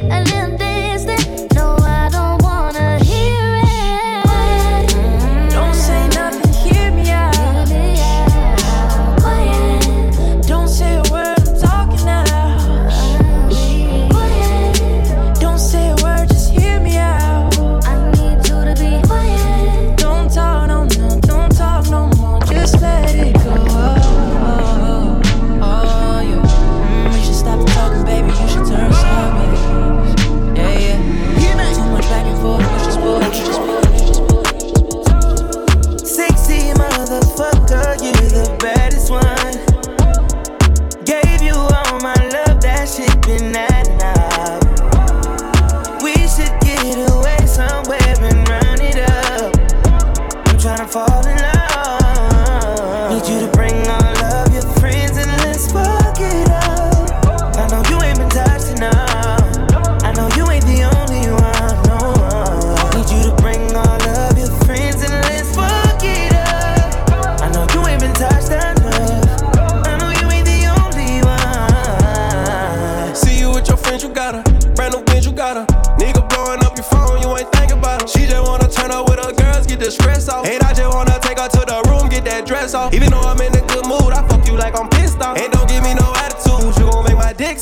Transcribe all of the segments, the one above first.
a little bit.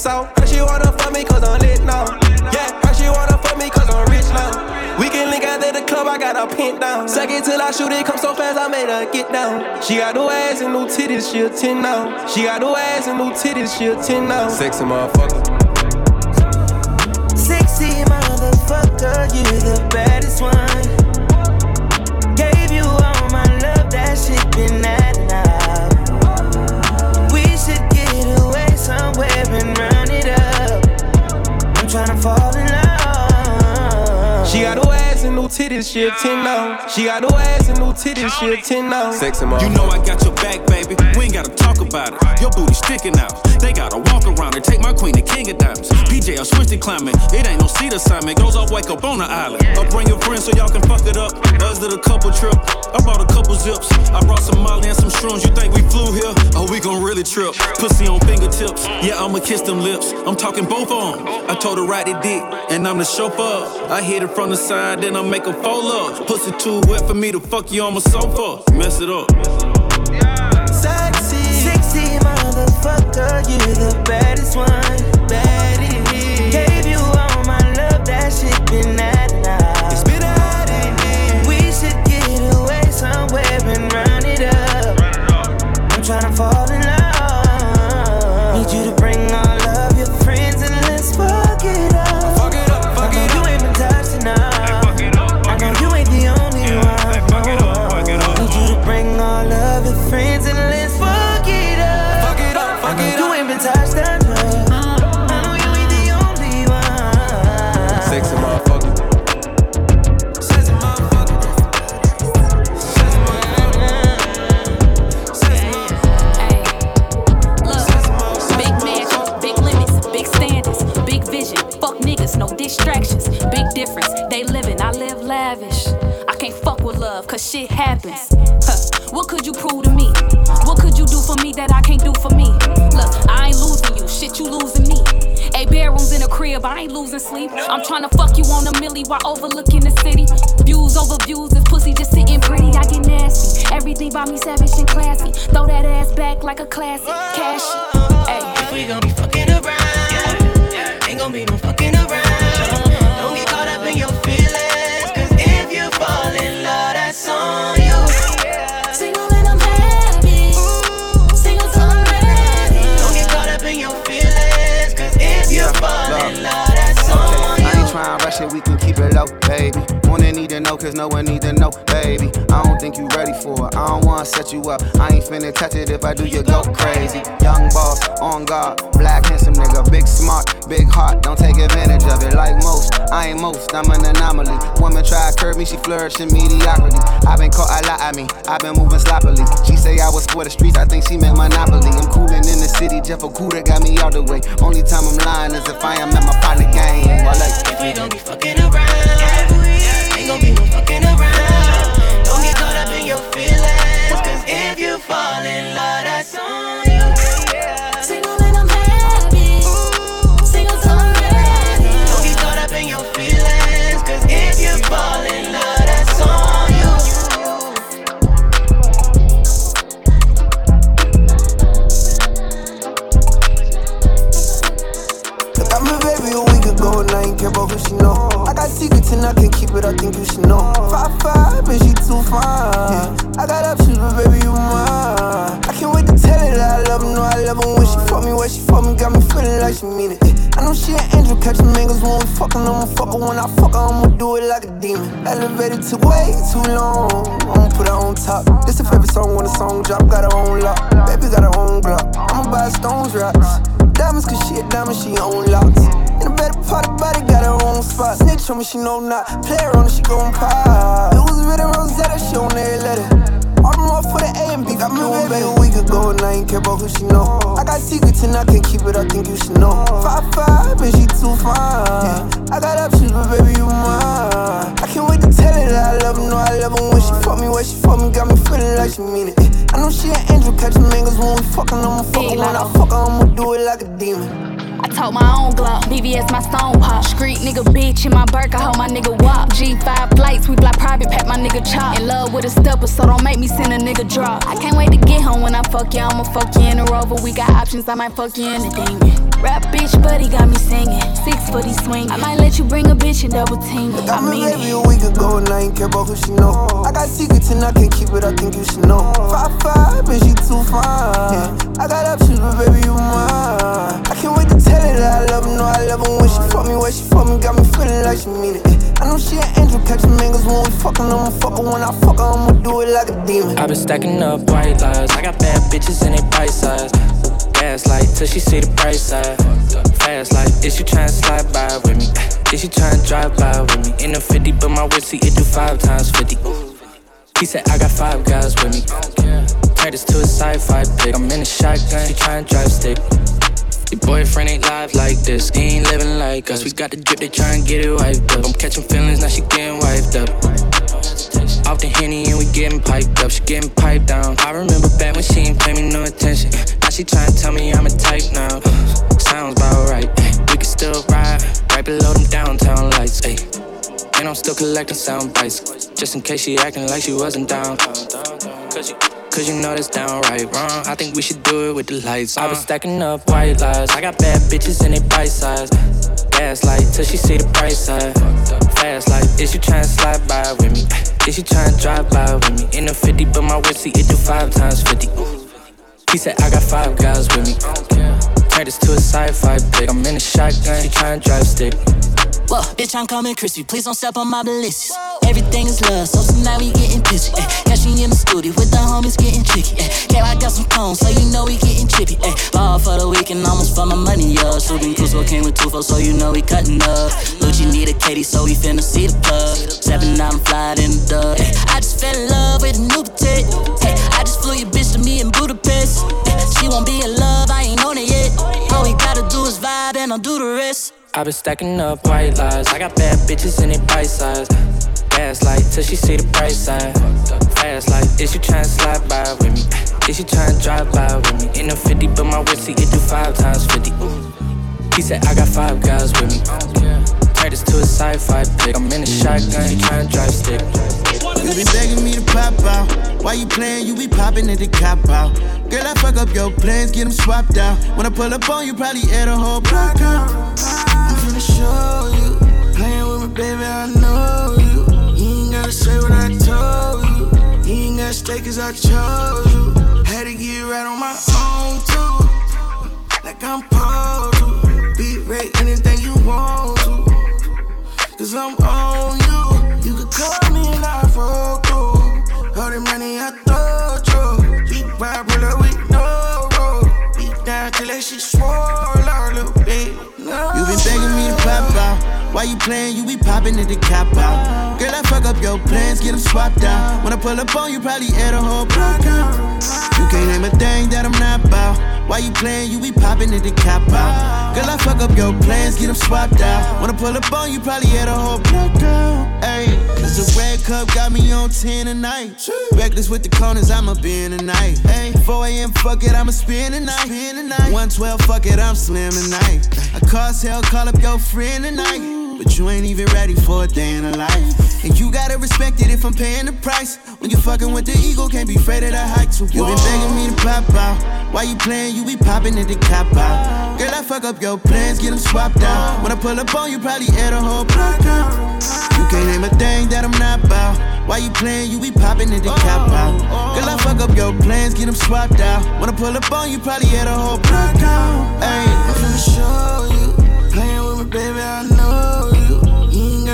so. Her she wanna fuck me cause I'm lit now. Yeah, her she wanna fuck me cause I'm rich now. We can link out at the club, I got a pin down. Suck it till I shoot it, come so fast, I made her get down. She got no ass and no titties, she a 10 now. She got no ass and no titties, she a 10 now. Sexy motherfucker. Sexy motherfucker, you the baddest one. She got no ass and no titties, she a 10 now. She got no ass and no titties, she a 10 now. You know I got your back, baby. We ain't gotta talk about it. Your booty sticking out. They gotta walk around and take my queen to King of Diamonds. PJ, I'm switched to climbing. It ain't no seat assignment. Goes off, wake up on the island. Or bring your friends so y'all can fuck it up. Us did a couple trip. I brought a couple zips. I brought some Molly and some shrooms. You think we flew here? Oh, we gon' really trip. Pussy on fingertips. Yeah, I'ma kiss them lips. I'm talking both on. I told her ride the dick, and I'm the chauffeur. I hit it from the side, then I make a fold up. Pussy too wet for me to fuck you on my sofa. Mess it up. You're you the baddest one. Baddest we can keep it low, baby. Wanna need to know, cause no one need to know, baby. I don't think you ready for it, I don't wanna set you up. I ain't finna touch it if I do, you go crazy. Young boss, on guard, black handsome nigga, big smart, big heart, don't take advantage of it like most. I ain't most, I'm an anomaly. Woman try to curb me, she flourish in mediocrity. i been caught a lot, I mean, i been moving sloppily. She say I was for the streets, I think she meant monopoly. I'm coolin' in the city, Jeff Okuda got me all the way. Only time I'm lying is if I am at my partner game. Well, like, If we gon' be fucking around, ain't gon' be no fucking around. Don't get caught up in your feelings, if you fall in love, that's on I can't keep it, I think you should know. Five five and she too fine. I got options, but baby you mine. I can't wait to tell her that I love her, know I love her when she fuck me, where she fuck me, got me feeling like she mean it. I know she an angel, catching mangoes when we fucking, I'ma fuck her when I fuck her, I'ma do it like a demon. Elevated took way too long, I'ma put her on top. This a favorite song when the song drop, got her own lock. Baby got her own Glock, I'ma buy stones rocks. Diamonds, cause she a diamond, she own locks. In a better part of body, got her own spot. Snitch on me, she know not. Play her on it, she gon' pop. It was written Rosetta, she on every letter. All them off for the A and B. Got me one baby a week ago, and I ain't care about who she know. I got secrets and I can't keep it, I think you should know. Five five, and she too fine. I got options, but baby, you mine. I can't wait to tell her that I love her, know I love her when she fuck me, where she fuck me, got me feeling like she mean it. I know she an angel, catching mangoes when we fucking, I'ma fuck her when I fuck her, I'ma do it like a demon. Told my own Glock, BVS my stone pop. Street nigga bitch in my Burke, I hold my nigga walk. G5 flights, we fly private, pack my nigga chop. In love with a stepper, so don't make me send a nigga drop. I can't wait to get home when I fuck you, I'ma fuck you in a rover. We got options, I might fuck you in a demon. Rap bitch, buddy got me singing. Six footy swinging. I might let you bring a bitch and double team. I mean it. a week ago and I ain't care about who she know. I got secrets and I can't keep it, I think you should know. Five five and she too fine. I got options, but baby you mine. I can't wait to tell her that I love her, know I love her when she fuck me, where she fuck me, got me feeling like she mean it. I know she an angel, catching mangoes when we fucking, I'ma fuck her when I fuck her, I'ma do it like a demon. I've been stacking up white lies. I got bad bitches in they bite size. Gaslight till she see the bright side. Fast like, is she tryna slide by with me? Is she tryna drive by with me? In a 50, but my whip see it do five times 50. He said I got five guys with me. Turn this to a sci-fi pick. I'm in a shotgun, she tryna drive stick. Your boyfriend ain't live like this, he ain't living like us. We got the drip, they tryna get it wiped up. I'm catching feelings, now she getting wiped up. Off the henny and we getting piped up. She getting piped down. I remember back when she ain't pay me no attention. Now she tryna tell me I'm a type now. Sounds about right. We can still ride right below them downtown lights. Ay. And I'm still collecting sound bites. Just in case she acting like she wasn't down. Cause you, know that's downright wrong. I think we should do it with the lights on. I was stacking up white lies. I got bad bitches and they bite size. Gaslight till she see the price side. Fast like, is you tryna slide by with me? Is you tryna drive by with me? In a 50, but my whip see it do five times 50. He said I got five guys with me. Turn this to a sci-fi pick. I'm in a shotgun, she tryna drive stick. Bitch, I'm coming crispy. Please don't step on my ballistics. Everything is love, so tonight we getting pissy. Eh. Catch me in the studio with the homies getting tricky. Eh. Yeah, I got some cones, so you know we getting chippy. Eh. Ball for the weekend, almost for my money, yo. Subin Crusoe came with two so you know we cutting up. Lucci need a Katie, so we finna see the plug. Seven, I'm flying in the dub. Eh. I just fell in love with a new potato. Eh. I just flew your bitch to me in Budapest. Eh. She won't be in love, I ain't on it yet. All we gotta do is vibe and I'll do the rest. I been stacking up white lies. I got bad bitches in they bite size. Gaslight till she see the price sign. Fast like, is you tryna slide by with me? Is you tryna drive by with me? In a 50, but my whip see it do five times 50. He said I got five guys with me. Turn this to a sci-fi pick. I'm in a shotgun, she tryna drive stick. You been begging me to pop out. Why you playing? You be popping at the cop out. Girl, I fuck up your plans, get them swapped out. When I pull up on you, probably add a whole block out. I'm finna show you. Playing with me, baby, I know you. You ain't gotta say what I told you. You ain't gotta stay cause I chose you. Had to get right on my own too. Like I'm supposed to. Be rate anything you want to. Cause I'm on you. All the money I thought you. Bipolar with no road. Beat down till that little. No. You been begging me to pop out. Why you playing? You be popping at the cop out. Uh. Girl, I fuck up your plans, get them swapped out. When I pull up on you, probably add a whole block out. You can't name a thing that I'm not about. Why you playing? You be popping at the cop out. Uh. Girl, I fuck up your plans, get them swapped out. When I pull up on you, probably add a whole block out. Ayy, cause the red cup got me on 10 tonight. Reckless with the corners, I'ma be in tonight. Ayy, 4 a.m., fuck it, I'ma spend the night. 112, fuck it, I'm slim tonight. I call hell, call up your friend tonight. But you ain't even ready for a day in a life. And you gotta respect it if I'm paying the price. When you fucking with the ego, can't be afraid of the heights. So you been begging me to pop out. Why you playing? You be popping at the cop out. Girl, I fuck up your plans, get them swapped out. When I pull up on you, probably add a whole block out. You can't name a thing that I'm not about. Why you playing? You be popping at the cop out. Girl, I fuck up your plans, get them swapped out. When I pull up on you, probably add a whole block out. Ayy, I'm finna show you. Playing with me, baby, I know you. You ain't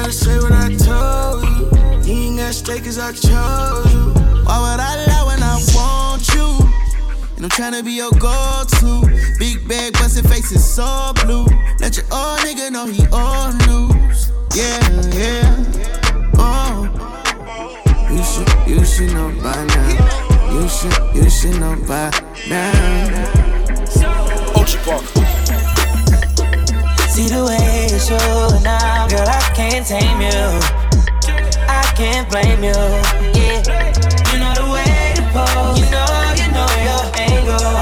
gotta say what I told you. You ain't gotta stay cause I chose you. Why would I lie when I want you? And I'm tryna be your go-to. Big bag, bustin' faces so blue. Let your old nigga know he all news. Yeah, yeah. Oh. You should, you should know by now. You should, you should know by now. Ochi Park. See the way you're showing now, girl, I can't tame you. I can't blame you. Yeah, you know the way to pose. You know, you know your angle.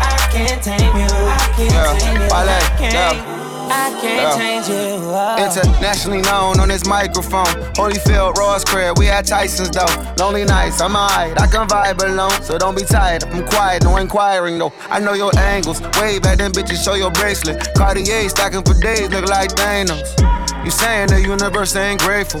I can't tame you. I can't yeah, tame you. I can't. Yeah. I can't change you. Oh. Internationally known on this microphone. Holyfield, Ross Crab, we had Tyson's though. Lonely nights, I'm alright. I can vibe alone, so don't be tired. I'm quiet, no inquiring though. I know your angles. Way back then, bitches, show your bracelet. Cartier stacking for days, look like Thanos. You saying the universe ain't grateful.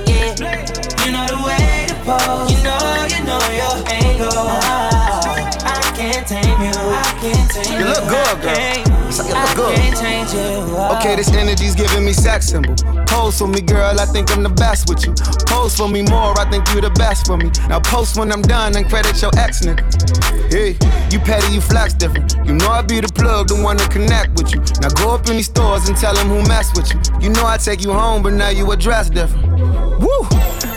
You know the way to pose. You know, you know your angle. I can't tame you. I can't tame you. You look good, girl. You look good. Okay, this energy's giving me sex symbol. Pose for me, girl. I think I'm the best with you. Pose for me more. I think you're the best for me. Now post when I'm done and credit your ex nigga. Hey, you petty, you flex different. You know I be the plug, the one to connect with you. Now go up in these stores and tell them who mess with you. You know I take you home, but now you address different. Woo!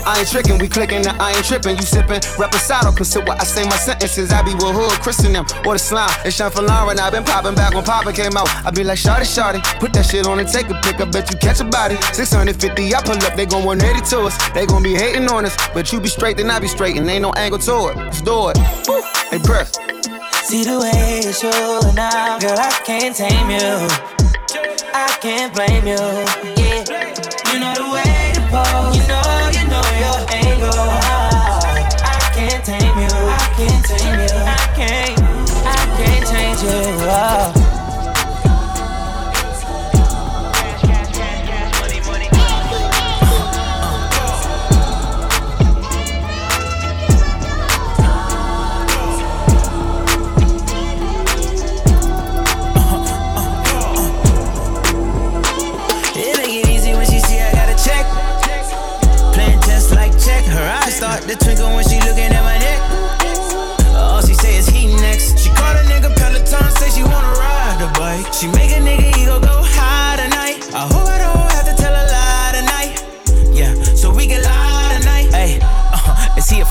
I ain't tricking, we clicking, now I ain't tripping. You sipping, reposado, consider what I say my sentences. I be with hood, Christian them, or the slime. It's Sean for Lauren, I been popping back when Papa came out. I be like, Shotty, Shotty, put that shit on and take a pic. I bet you catch a body. 650, I pull up, they gon' 180 to us. They gon' be hating on us, but you be straight, then I be straight, and ain't no angle to it. Let's do it. Woo! Hey, press. See the way you're showing now, girl, I can't tame you. I can't blame you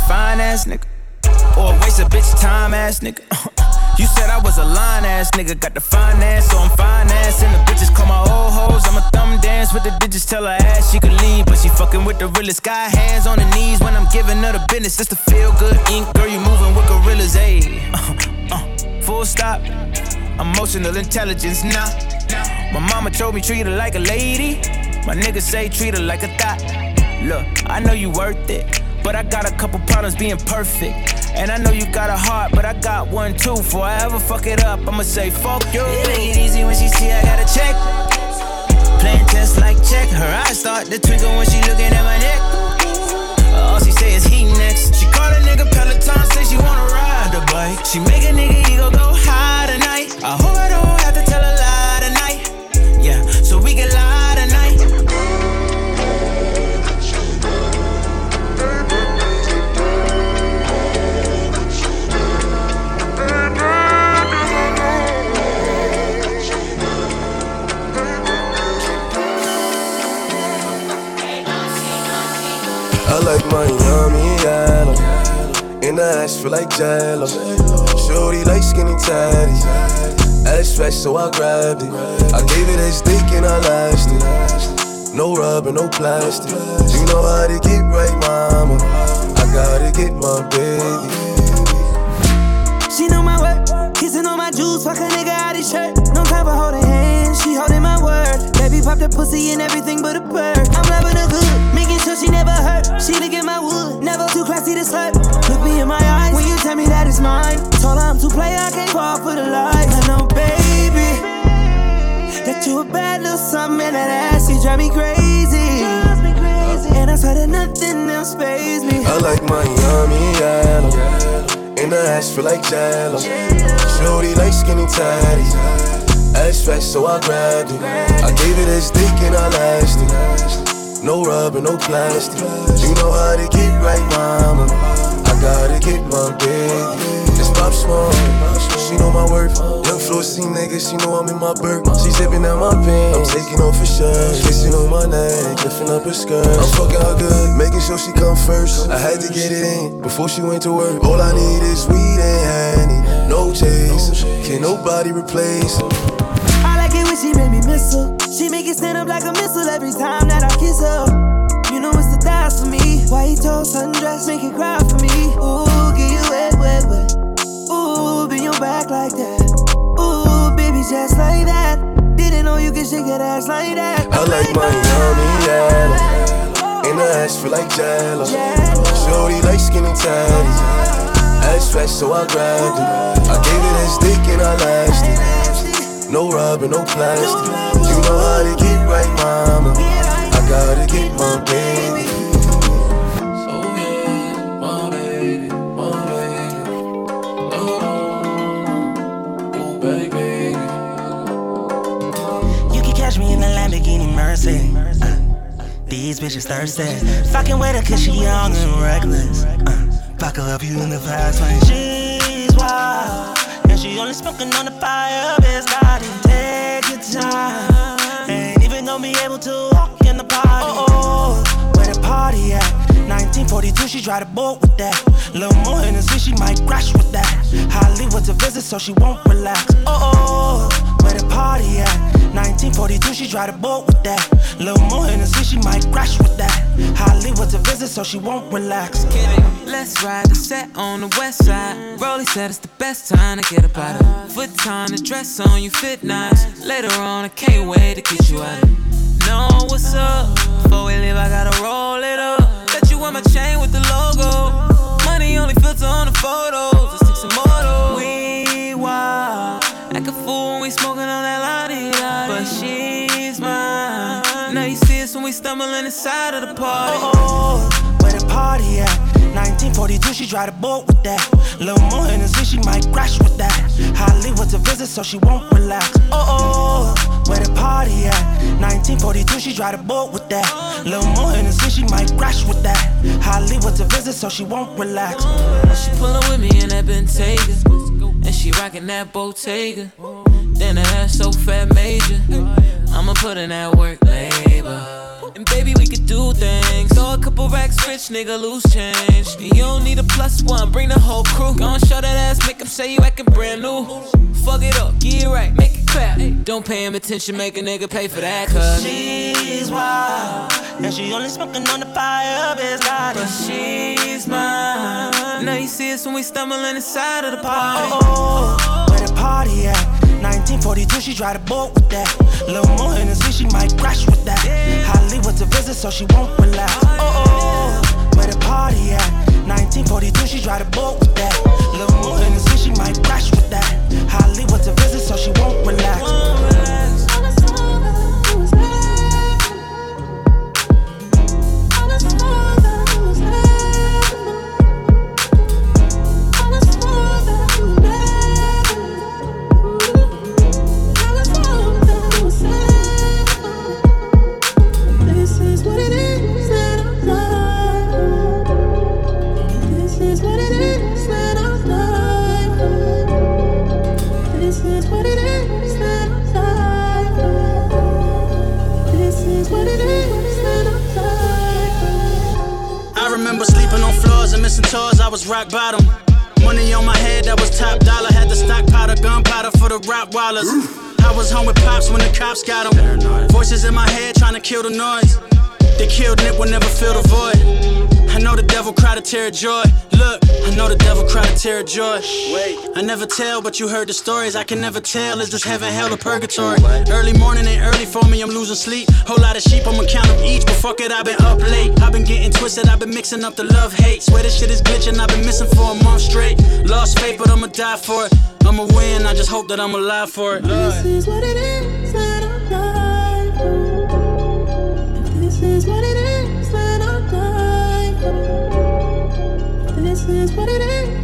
fine ass nigga? Or waste of bitch time ass nigga? You said I was a line ass nigga, got the finance, so I'm financing. The bitches call my old hoes, I'ma thumb dance with the digits, tell her ass she could leave. But she fucking with the realest, got hands on her knees when I'm giving her the business. Just to feel good ink, girl, you moving with gorillas, ayy. Uh, uh, full stop, emotional intelligence, nah. My mama told me treat her like a lady, my niggas say treat her like a thot. Look, I know you worth it. But I got a couple problems being perfect. And I know you got a heart, but I got one too. Before I ever fuck it up, I'ma say fuck you. It make it easy when she see I got a check. Playing test like check. Her eyes start to twinkle when she looking at my neck. All she say is he next. She call a nigga Peloton, say she wanna ride the bike. She make a nigga ego go high tonight. I hope I don't like Miami yellow. In the ass feel like jello. Shorty like skinny tatties. Ass fresh, so I grabbed it. I gave it a stick and I lasted. No rubber, no plastic. You know how to get right, mama. I gotta get my baby. She know my work, kissing on my juice, fuck a nigga out his shirt. No time for holding hands, she holding my word. Baby pop the pussy and everything but a drive me crazy. And I swear that nothing else pays me. I like Miami yellow. In the ass feel like jello. Shorty like skinny tatties. Ass fresh, so I grabbed it. I gave it a stick and I lasted. No rubber, no plastic. You know how to get right, mama. I gotta get my baby. It's Pop Smoke. She know my worth. Young floor C nigga, she know I'm in my burp. She zipping out my pants. I'm taking off her shirt. Kissing on my neck, lifting up her skirt. I'm fucking her good, making sure she come first. I had to get it in before she went to work. All I need is weed and honey. No chase, can nobody replace. I like it when she make me miss her. She make it stand up like a missile every time that I kiss her. You know it's the dice for me. White toast, sundress, make it cry for me. Ooh, get you wet, wet, wet. Ooh, bend your back like that. Just like that. Didn't know you could shake that ass like that. I like Miami yellow. In the ass feel like jello. Shorty like skinny tatties. Ass fresh, so I grabbed it. I gave it a stick and I lasted. No rubber, no plastic. You know how to get right, mama. I gotta get my baby. These bitches thirsty. Fucking with her cause she young and reckless. Uh, fuck her up you in the fast lane. She's wild. And she only smoking on the fire, bitch. Gotta take your time. Ain't even gonna be able to walk in the party. Oh, oh, where the party at? 1942, she drive the boat with that. Little more Hennessy, she might crash with that. Hollywood's a visit, so she won't relax. Oh, oh, where the party at? 1942, she drive the boat with that. Little more Hennessy, she might crash with that. Hollywood's a visit, so she won't relax. Let's ride the set on the west side. Rolly said it's the best time to get out of Foot time to dress on you, fit nice. Later on, I can't wait to get you out Know what's up? Before we leave, I gotta roll it up. Bet you want my chain with the logo. Money only filter on the photos. Let's take We wild. Act a fool we smoking on that lottie Now you see us when we stumbling inside of the party. Oh, oh where the party at? 1942, she drive the boat with that. Little more Hennessy, she might crash with that. Hollywood's a visit, so she won't relax. Oh, oh, where the party at? 1942, she drive the boat with that. Little more Hennessy, she might crash with that. Hollywood's a visit, so she won't relax. She pullin' with me in that Bentayga. And she rockin' that Bottega. Then her ass so fat major. I'ma put in that work labor. Baby, we could do things. Throw a couple racks, rich nigga, lose change. You don't need a plus one, bring the whole crew. Gon' show that ass, make them say you acting brand new. Fuck it up, get it right, make it clap. Don't pay him attention, make a nigga pay for that, cuz. She's wild, and she only smoking on the fire, bitch, got But she's mine. Now you see us when we stumbling inside of the party. Oh, oh where the party at? 1942, she tried to boat with that. Little more Hennessy, she might crash with that. Hollywood's a visit, so she won't relax. Oh, oh, where the party at? 1942, she tried to boat with that. Little more Hennessy, she might crash rock bottom. Money on my head, that was top dollar. Had the stockpile, gunpowder for the Rottweilers. I was home with pops when the cops got them. Voices in my head trying to kill the noise. They killed Nip, will never fill the void. I know the devil cried a tear of joy. Look, I know the devil cried a tear of joy. Wait, I never tell, but you heard the stories. I can never tell. Is this heaven, hell, or purgatory? Early morning ain't early for me, I'm losing sleep. Whole lot of sheep, I'ma count them each. But fuck it, I've been up late. I've been getting twisted, I've been mixing up the love hate. Swear this shit is glitching, I've been missing for a month straight. Lost faith, but I'ma die for it. I'ma win, I just hope that I'm alive for it. This is what it is that I'm dying for. If this is what it is is what it is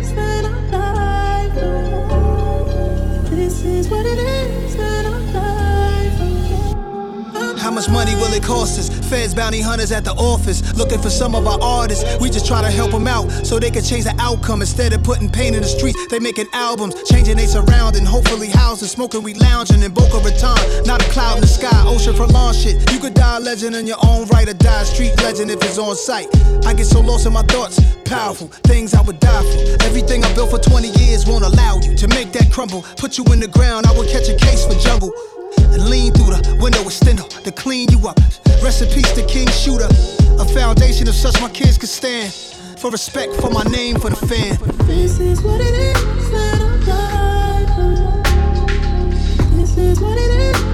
much money will it cost us? Feds, bounty hunters at the office, looking for some of our artists. We just try to help them out so they can change the outcome. Instead of putting pain in the streets, they making albums, changing they surrounding. Hopefully, houses, smoking, we lounging in Boca Raton. Not a cloud in the sky, ocean for long shit. You could die a legend in your own right or die a street legend if it's on sight. I get so lost in my thoughts, powerful things I would die for. Everything I built for 20 years won't allow you to make that crumble. Put you in the ground, I would catch a case for jungle and lean through the window extender to clean you up. Rest in peace to King Shooter, a foundation of such my kids could stand. For respect for my name for the fan. This is what it is that I'm dying for. This is what it is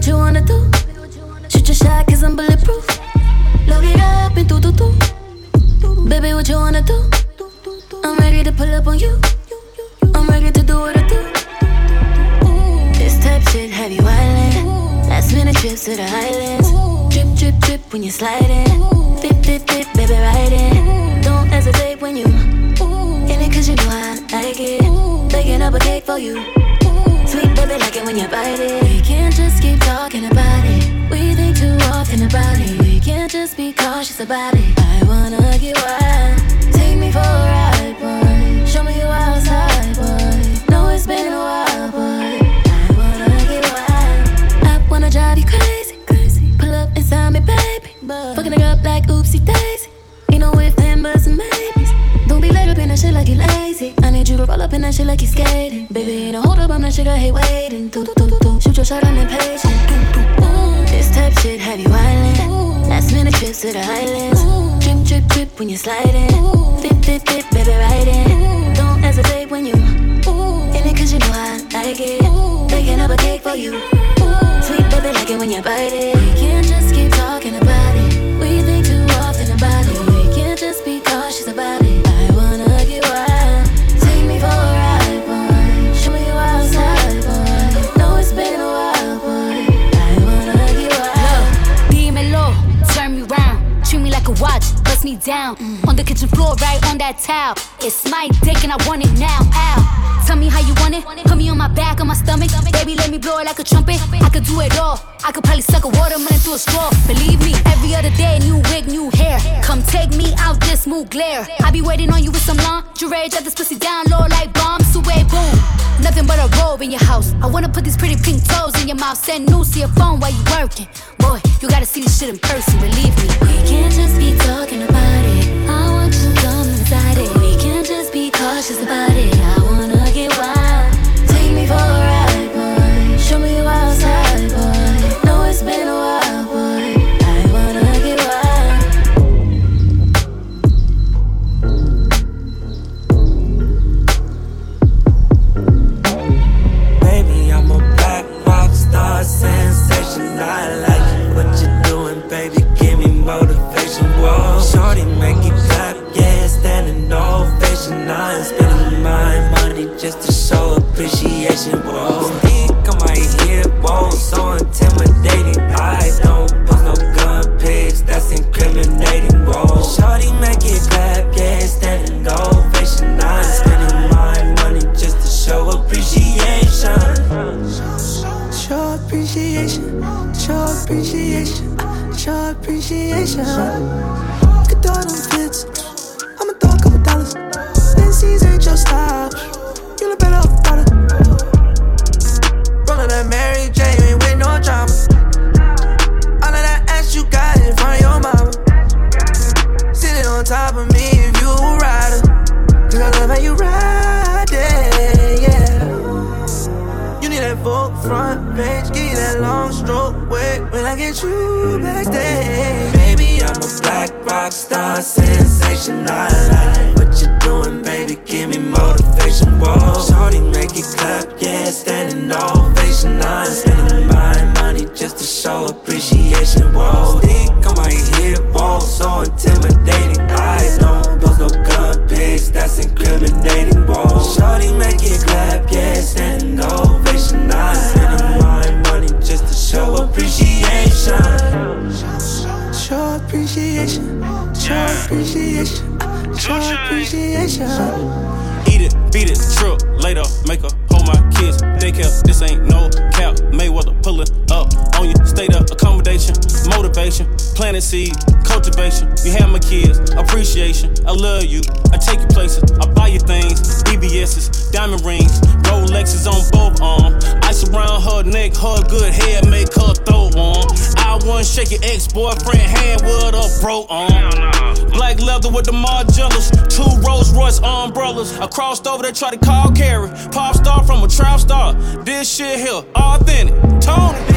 what you wanna do? Shoot your shot, cause I'm bulletproof. Load it up and do do. Baby, what you wanna do? I'm ready to pull up on you. I'm ready to do what I do. This type shit have you island. Last minute trips to the islands. Drip, drip, drip when you sliding. Dip, dip, dip, baby, ride it. Don't hesitate when you in it cause you know I like it. Baking up a cake for you. Sweet baby, like it when you bite it. We can't just keep talking about it. We think too often about it. We can't just be cautious about it. I wanna get wild. Take me for a ride, boy. Show me you outside, boy. Know it's been a while, boy. I wanna get wild. I wanna drive you crazy, crazy. Pull up inside me, baby. Fucking it up like oopsie daisy. Ain't no if, then, buts, and maybes. Don't laid up in that shit like you lazy. I need you to roll up in that shit like you skating. Baby, no hold up, I'm that shit, I hate waiting. Do, do, do, do. do. Shoot your shot, I'm impatient. Do, do. This type shit have you island. Last minute trips to the islands. Drip, drip, drip when you're sliding. Dip, dip, dip, baby, riding. Don't hesitate when you in it, cause you know I like it. Baking up a cake for you. Sweet baby, like it when you bite it. We can't just keep talking about it. We think too watch, bust me down. On the kitchen floor, right on that towel. It's my dick and I want it now. Ow. Tell me how you want it. Put me on my back, on my stomach. Baby, let me blow it like a trumpet. I could do it all. I could probably suck a watermelon through a straw. Believe me, every other day, new wig, new hair. Come take me out this mood glare. I be waiting on you with some lingerie. Drop this pussy down low like bombs. Away, boom. Robe in your house. I wanna put these pretty pink toes in your mouth. Send news to your phone while you working. Boy, you gotta see this shit in person. Believe me. We can't just be talking about it. I want you to come inside it. We can't just be cautious about it. I wanna get wild. Just to show appreciation. Whoa, stick on my hip, whoa, so intimidating. I don't post no gun pics, that's incriminating. Whoa, shorty, make it clap. Yeah, standing ovation. I'm spending my money just to show appreciation. Show appreciation, show appreciation, show appreciation. Top of me if you a rider. Cause I love how you ride it, yeah. You need that full front page, give you that long stroke wait when I get you backstage. Baby, I'm a black rock star sensation. I like what you're doing, baby. Give me motivation. Whoa, shorty, make it clap. Yeah, standing ovation. I'm spending my money just to show appreciation. Whoa, stick on my hip. Whoa, so intimidating. I don't post no gun pics. That's incriminating. Whoa, shorty, make it clap. Yeah, standing ovation. I'm spending my money just to show appreciation. Show appreciation, show appreciation, show appreciation. Beat it, trip, later, make her hold my kids. Daycare, this ain't no cap. Mayweather pulling up on you. State of accommodation, motivation, planting seed, cultivation. You have my kids, appreciation. I love you. I take you places, I buy you things. BBS's, diamond rings, Rolexes on both arms. Ice around her neck, her good head make her throw on. I one shake your ex boyfriend hand with a bro on. Black leather with the Margielas, two Rolls Royce umbrellas. I crossed over there, try to call Carrie. Pop star from a trap star. This shit here, authentic. Tony.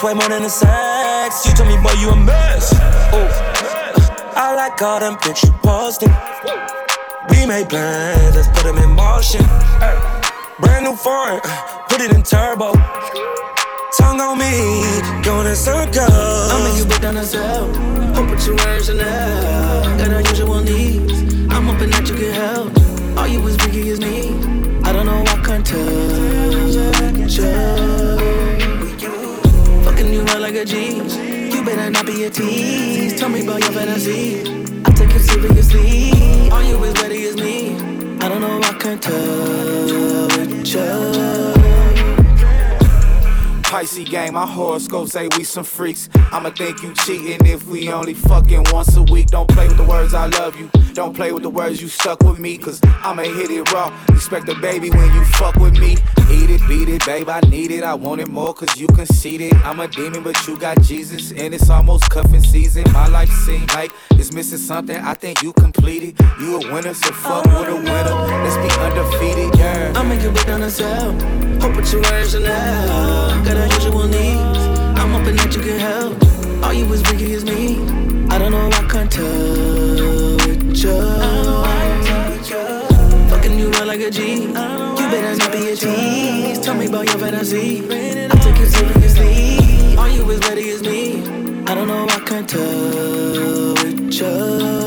Is way more than the sex. You told me, boy, you a mess. I like all them pictures posting. We made plans, let's put them in motion. Brand new foreign, put it in turbo. Tongue on me, going in circles. I'll make you break down cell. Hope put your words in there. Got unusual needs. I'm hoping that you can help. All you was biggie is me. I don't know, I can't you like a G. You better not be a tease. Tell me about your fantasy. I take it seriously. All you is ready is me. I don't know, I can't touch you. Pisces gang, my horoscope say we some freaks. I'ma think you cheating if we only fucking once a week. Don't play with the words I love you. Don't play with the words you stuck with me, cause I'ma hit it raw. Expect a baby when you fuck with me. Eat it, beat it, babe, I need it. I want it more, cause you it. I'm a demon, but you got Jesus, and it's almost cuffing season. My life seems like it's missing something. I think you completed. You a winner, so fuck with a winner. Let's be undefeated, yeah. You break down the cell. Hope put your words in. Got unusual needs. I'm hoping that you can help. All you was biggie is me. I don't know, I can't touch you. Like a G. You better not be a tease. Tell me about your fantasy. I take you seriously. All you is ready is me. I don't know, I can't touch you.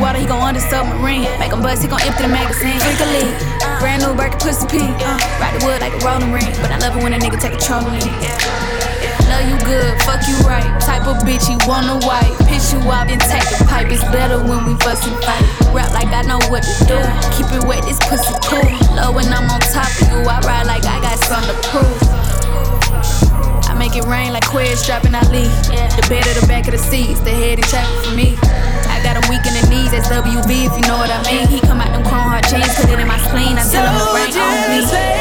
Water, he gon' under submarine. Make him buzz, he gon' empty the magazine. Drink a lead. Brand new Birkin pussy. Uh, ride the wood like a rolling ring. But I love it when a nigga take a trampoline. Love you good, fuck you right. Type of bitch you wanna wipe. Pitch you out and take the pipe. It's better when we fuss and fight. Rap like I know what to do. Keep it wet, this pussy cool. Love when I'm on top of you. I ride like I got something to prove. I make it rain like Quez dropping I leave. The bed or the back of the seats, the head is traffic for me. I got him weak in the knees, that's WV if you know what I mean. He come out them chrome heart chains, put it in my spleen. I tell him to rain on me.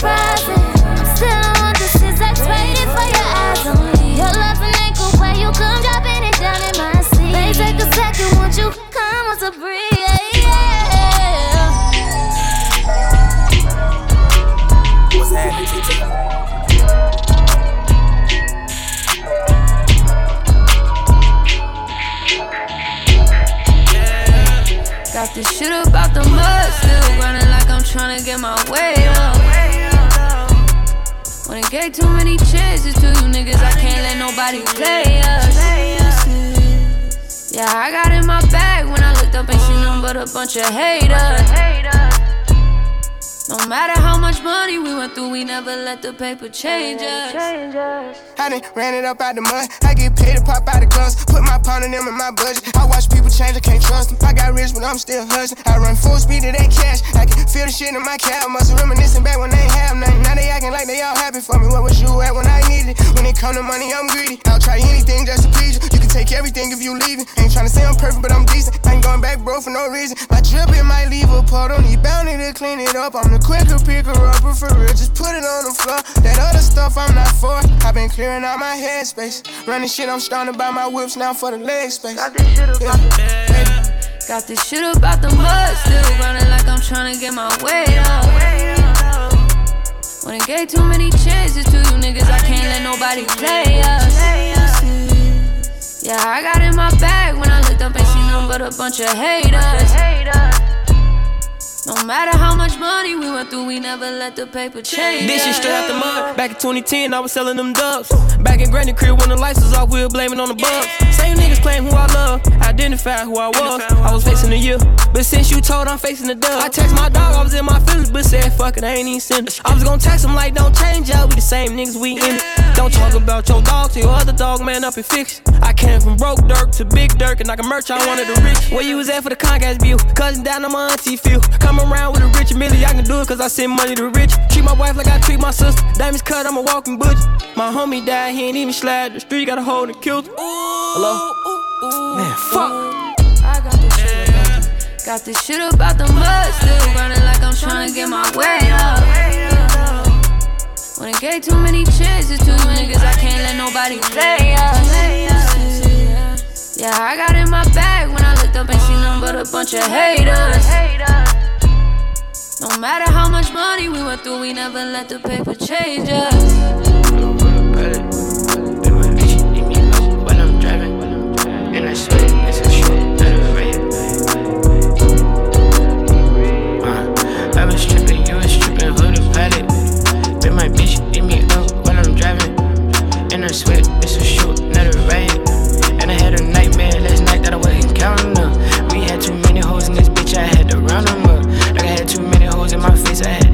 Temperature. I'm still on the since I waiting for your eyes on me. Your love an ankle where you come dropping it down in my seat. Baby, take a second, won't you come on to breathe? What's? Got this shit about the mud, still gave too many chances to you niggas, I can't let nobody play us. Yeah, I got in my bag when I looked up and seen nothing but a bunch of haters. No matter how much money we went through, we never let the paper change us. Done ran it up out the mud. I get to pop out the clubs. Put my pound in them in my budget. I watch people change, I can't trust them. I got rich, but I'm still hustling. I run full speed to that cash. I can feel the shit in my cab. Must reminiscing back when they ain't have nothing. Now they acting like they all happy for me. Where was you at when I needed it? When it come to money, I'm greedy. I'll try anything just to please you. You can take everything if you leave it. Ain't trying to say I'm perfect, but I'm decent. I ain't going back, bro, for no reason. My drip, it might leave a puddle. Need bounty to clean it up. I'm the quicker picker up, upper for real. Just put it on the floor. That other stuff I'm not for. I've been clearing out my headspace. Running shit, I'm starting to buy my whips now for the leg space. Got this shit about the Got this shit about the mud, still running like I'm trying to get my way up. When it gave too many chances to you niggas, I can't let nobody play us. Yeah, I got in my bag when I looked up and seen nothing but a bunch of haters. No matter how much money we went through, we never let the paper change. This shit straight out the mud. Back in 2010, I was selling them dubs. Back in Granny crib when the lights was off, we were blaming on the bugs. Same niggas claim who I identify who I was. I was facing the year, but since you told I'm facing the dub. I text my dog, I was in my feelings, but said fuck it, I ain't even send it. I was gonna text him like don't change up, we the same niggas we in it. Don't talk about your dog to your other dog, man, up and fix it. I came from broke dirt to big dirt, and I can merch, I wanted the rich. Where you was at for the Comcast bill? Cousin down on my auntie feel. Come around with a rich millie, I can do it cause I send money to rich. Treat my wife like I treat my sister. Diamonds cut, I'm a walking butcher. My homie died, he ain't even slide. The street got a hold and killed him. Hello? Man, fuck. I got this shit about the, got this shit about the mud, still running like I'm trying to get my way up. When it gave too many chances to niggas, I can't let nobody play us. Yeah, I got in my bag when I looked up and seen them but a bunch of haters. No matter how much money we went through, we never let the paper change us. And I it's a shoot, not a riot. And I had a nightmare last night that I wasn't counting up. We had too many hoes in this bitch, I had to round them up. Like I had too many hoes in my face, I had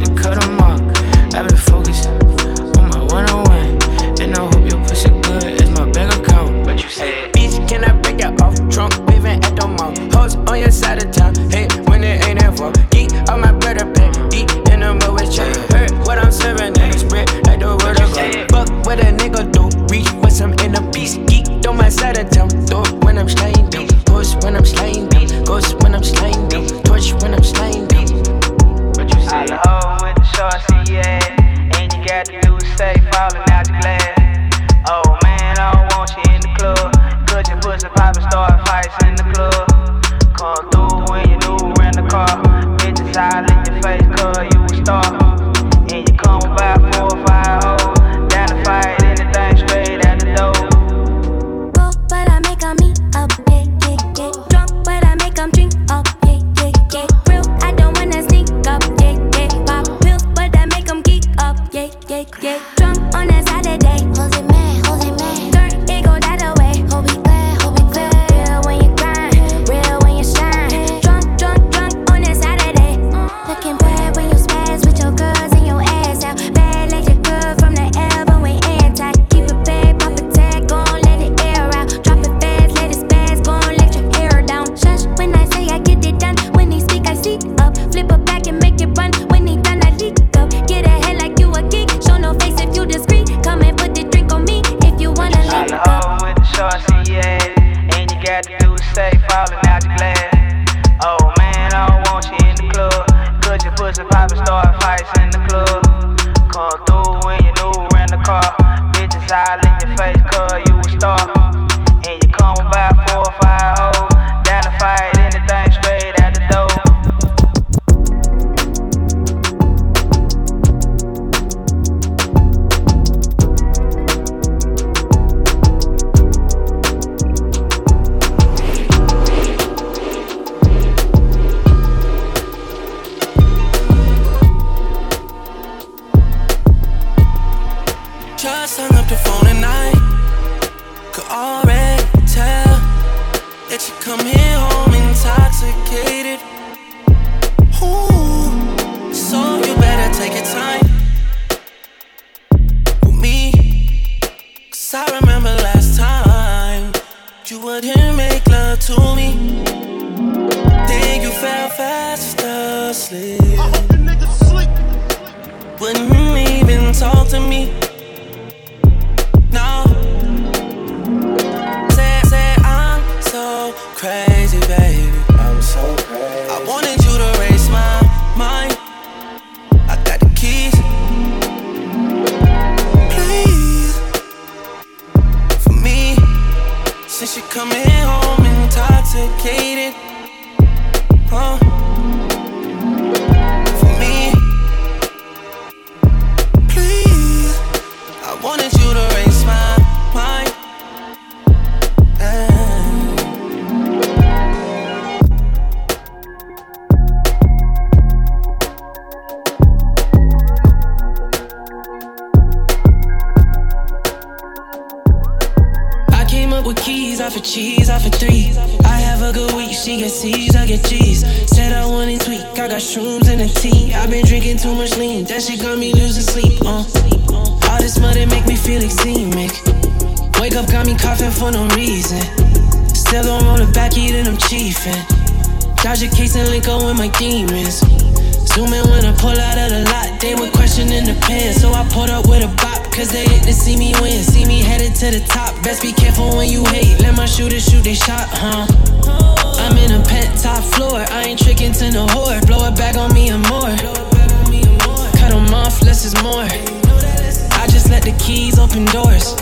open doors.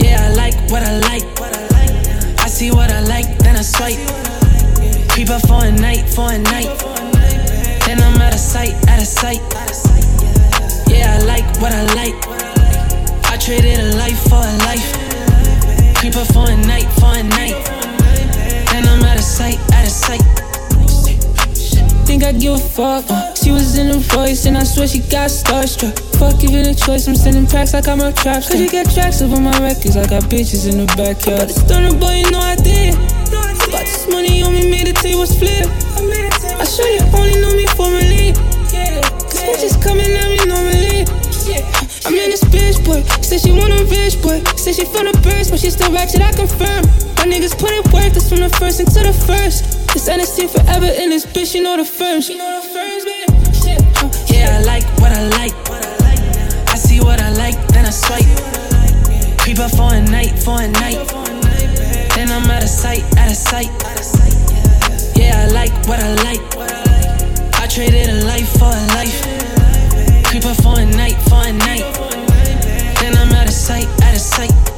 Yeah, I like what I like. I see what I like, then I swipe. Creep up for a night, for a night. Then I'm out of sight, out of sight. Yeah, I like what I like. I traded a life for a life. Creep up for a night, for a night. Then I'm out of sight, out of sight. Think I give a fuck. Uh, she was in the voice, and I swear she got starstruck. Fuck, give it a choice. I'm sending packs like I'm a trap. Cause you got tracks up on my records. I got bitches in the backyard. But the stunner boy, you know I did. Got this money on me, made the tables flip. I sure you only know me formerly. Cause bitches coming at me normally. I'm in this bitch, boy. Said she want a rich boy. Said she from the birds, but she still ratchet, I confirm. My niggas put in work, that's from the first into the first. This NST forever in this bitch, you know the first. You know the first, baby. Yeah, I like what I like. I see what I like, then I swipe. Creep up for a night, for a night. Then I'm out of sight, out of sight. Yeah, I like what I like. I traded a life for a life. Creep up for a night, for a night. Then I'm out of sight, out of sight.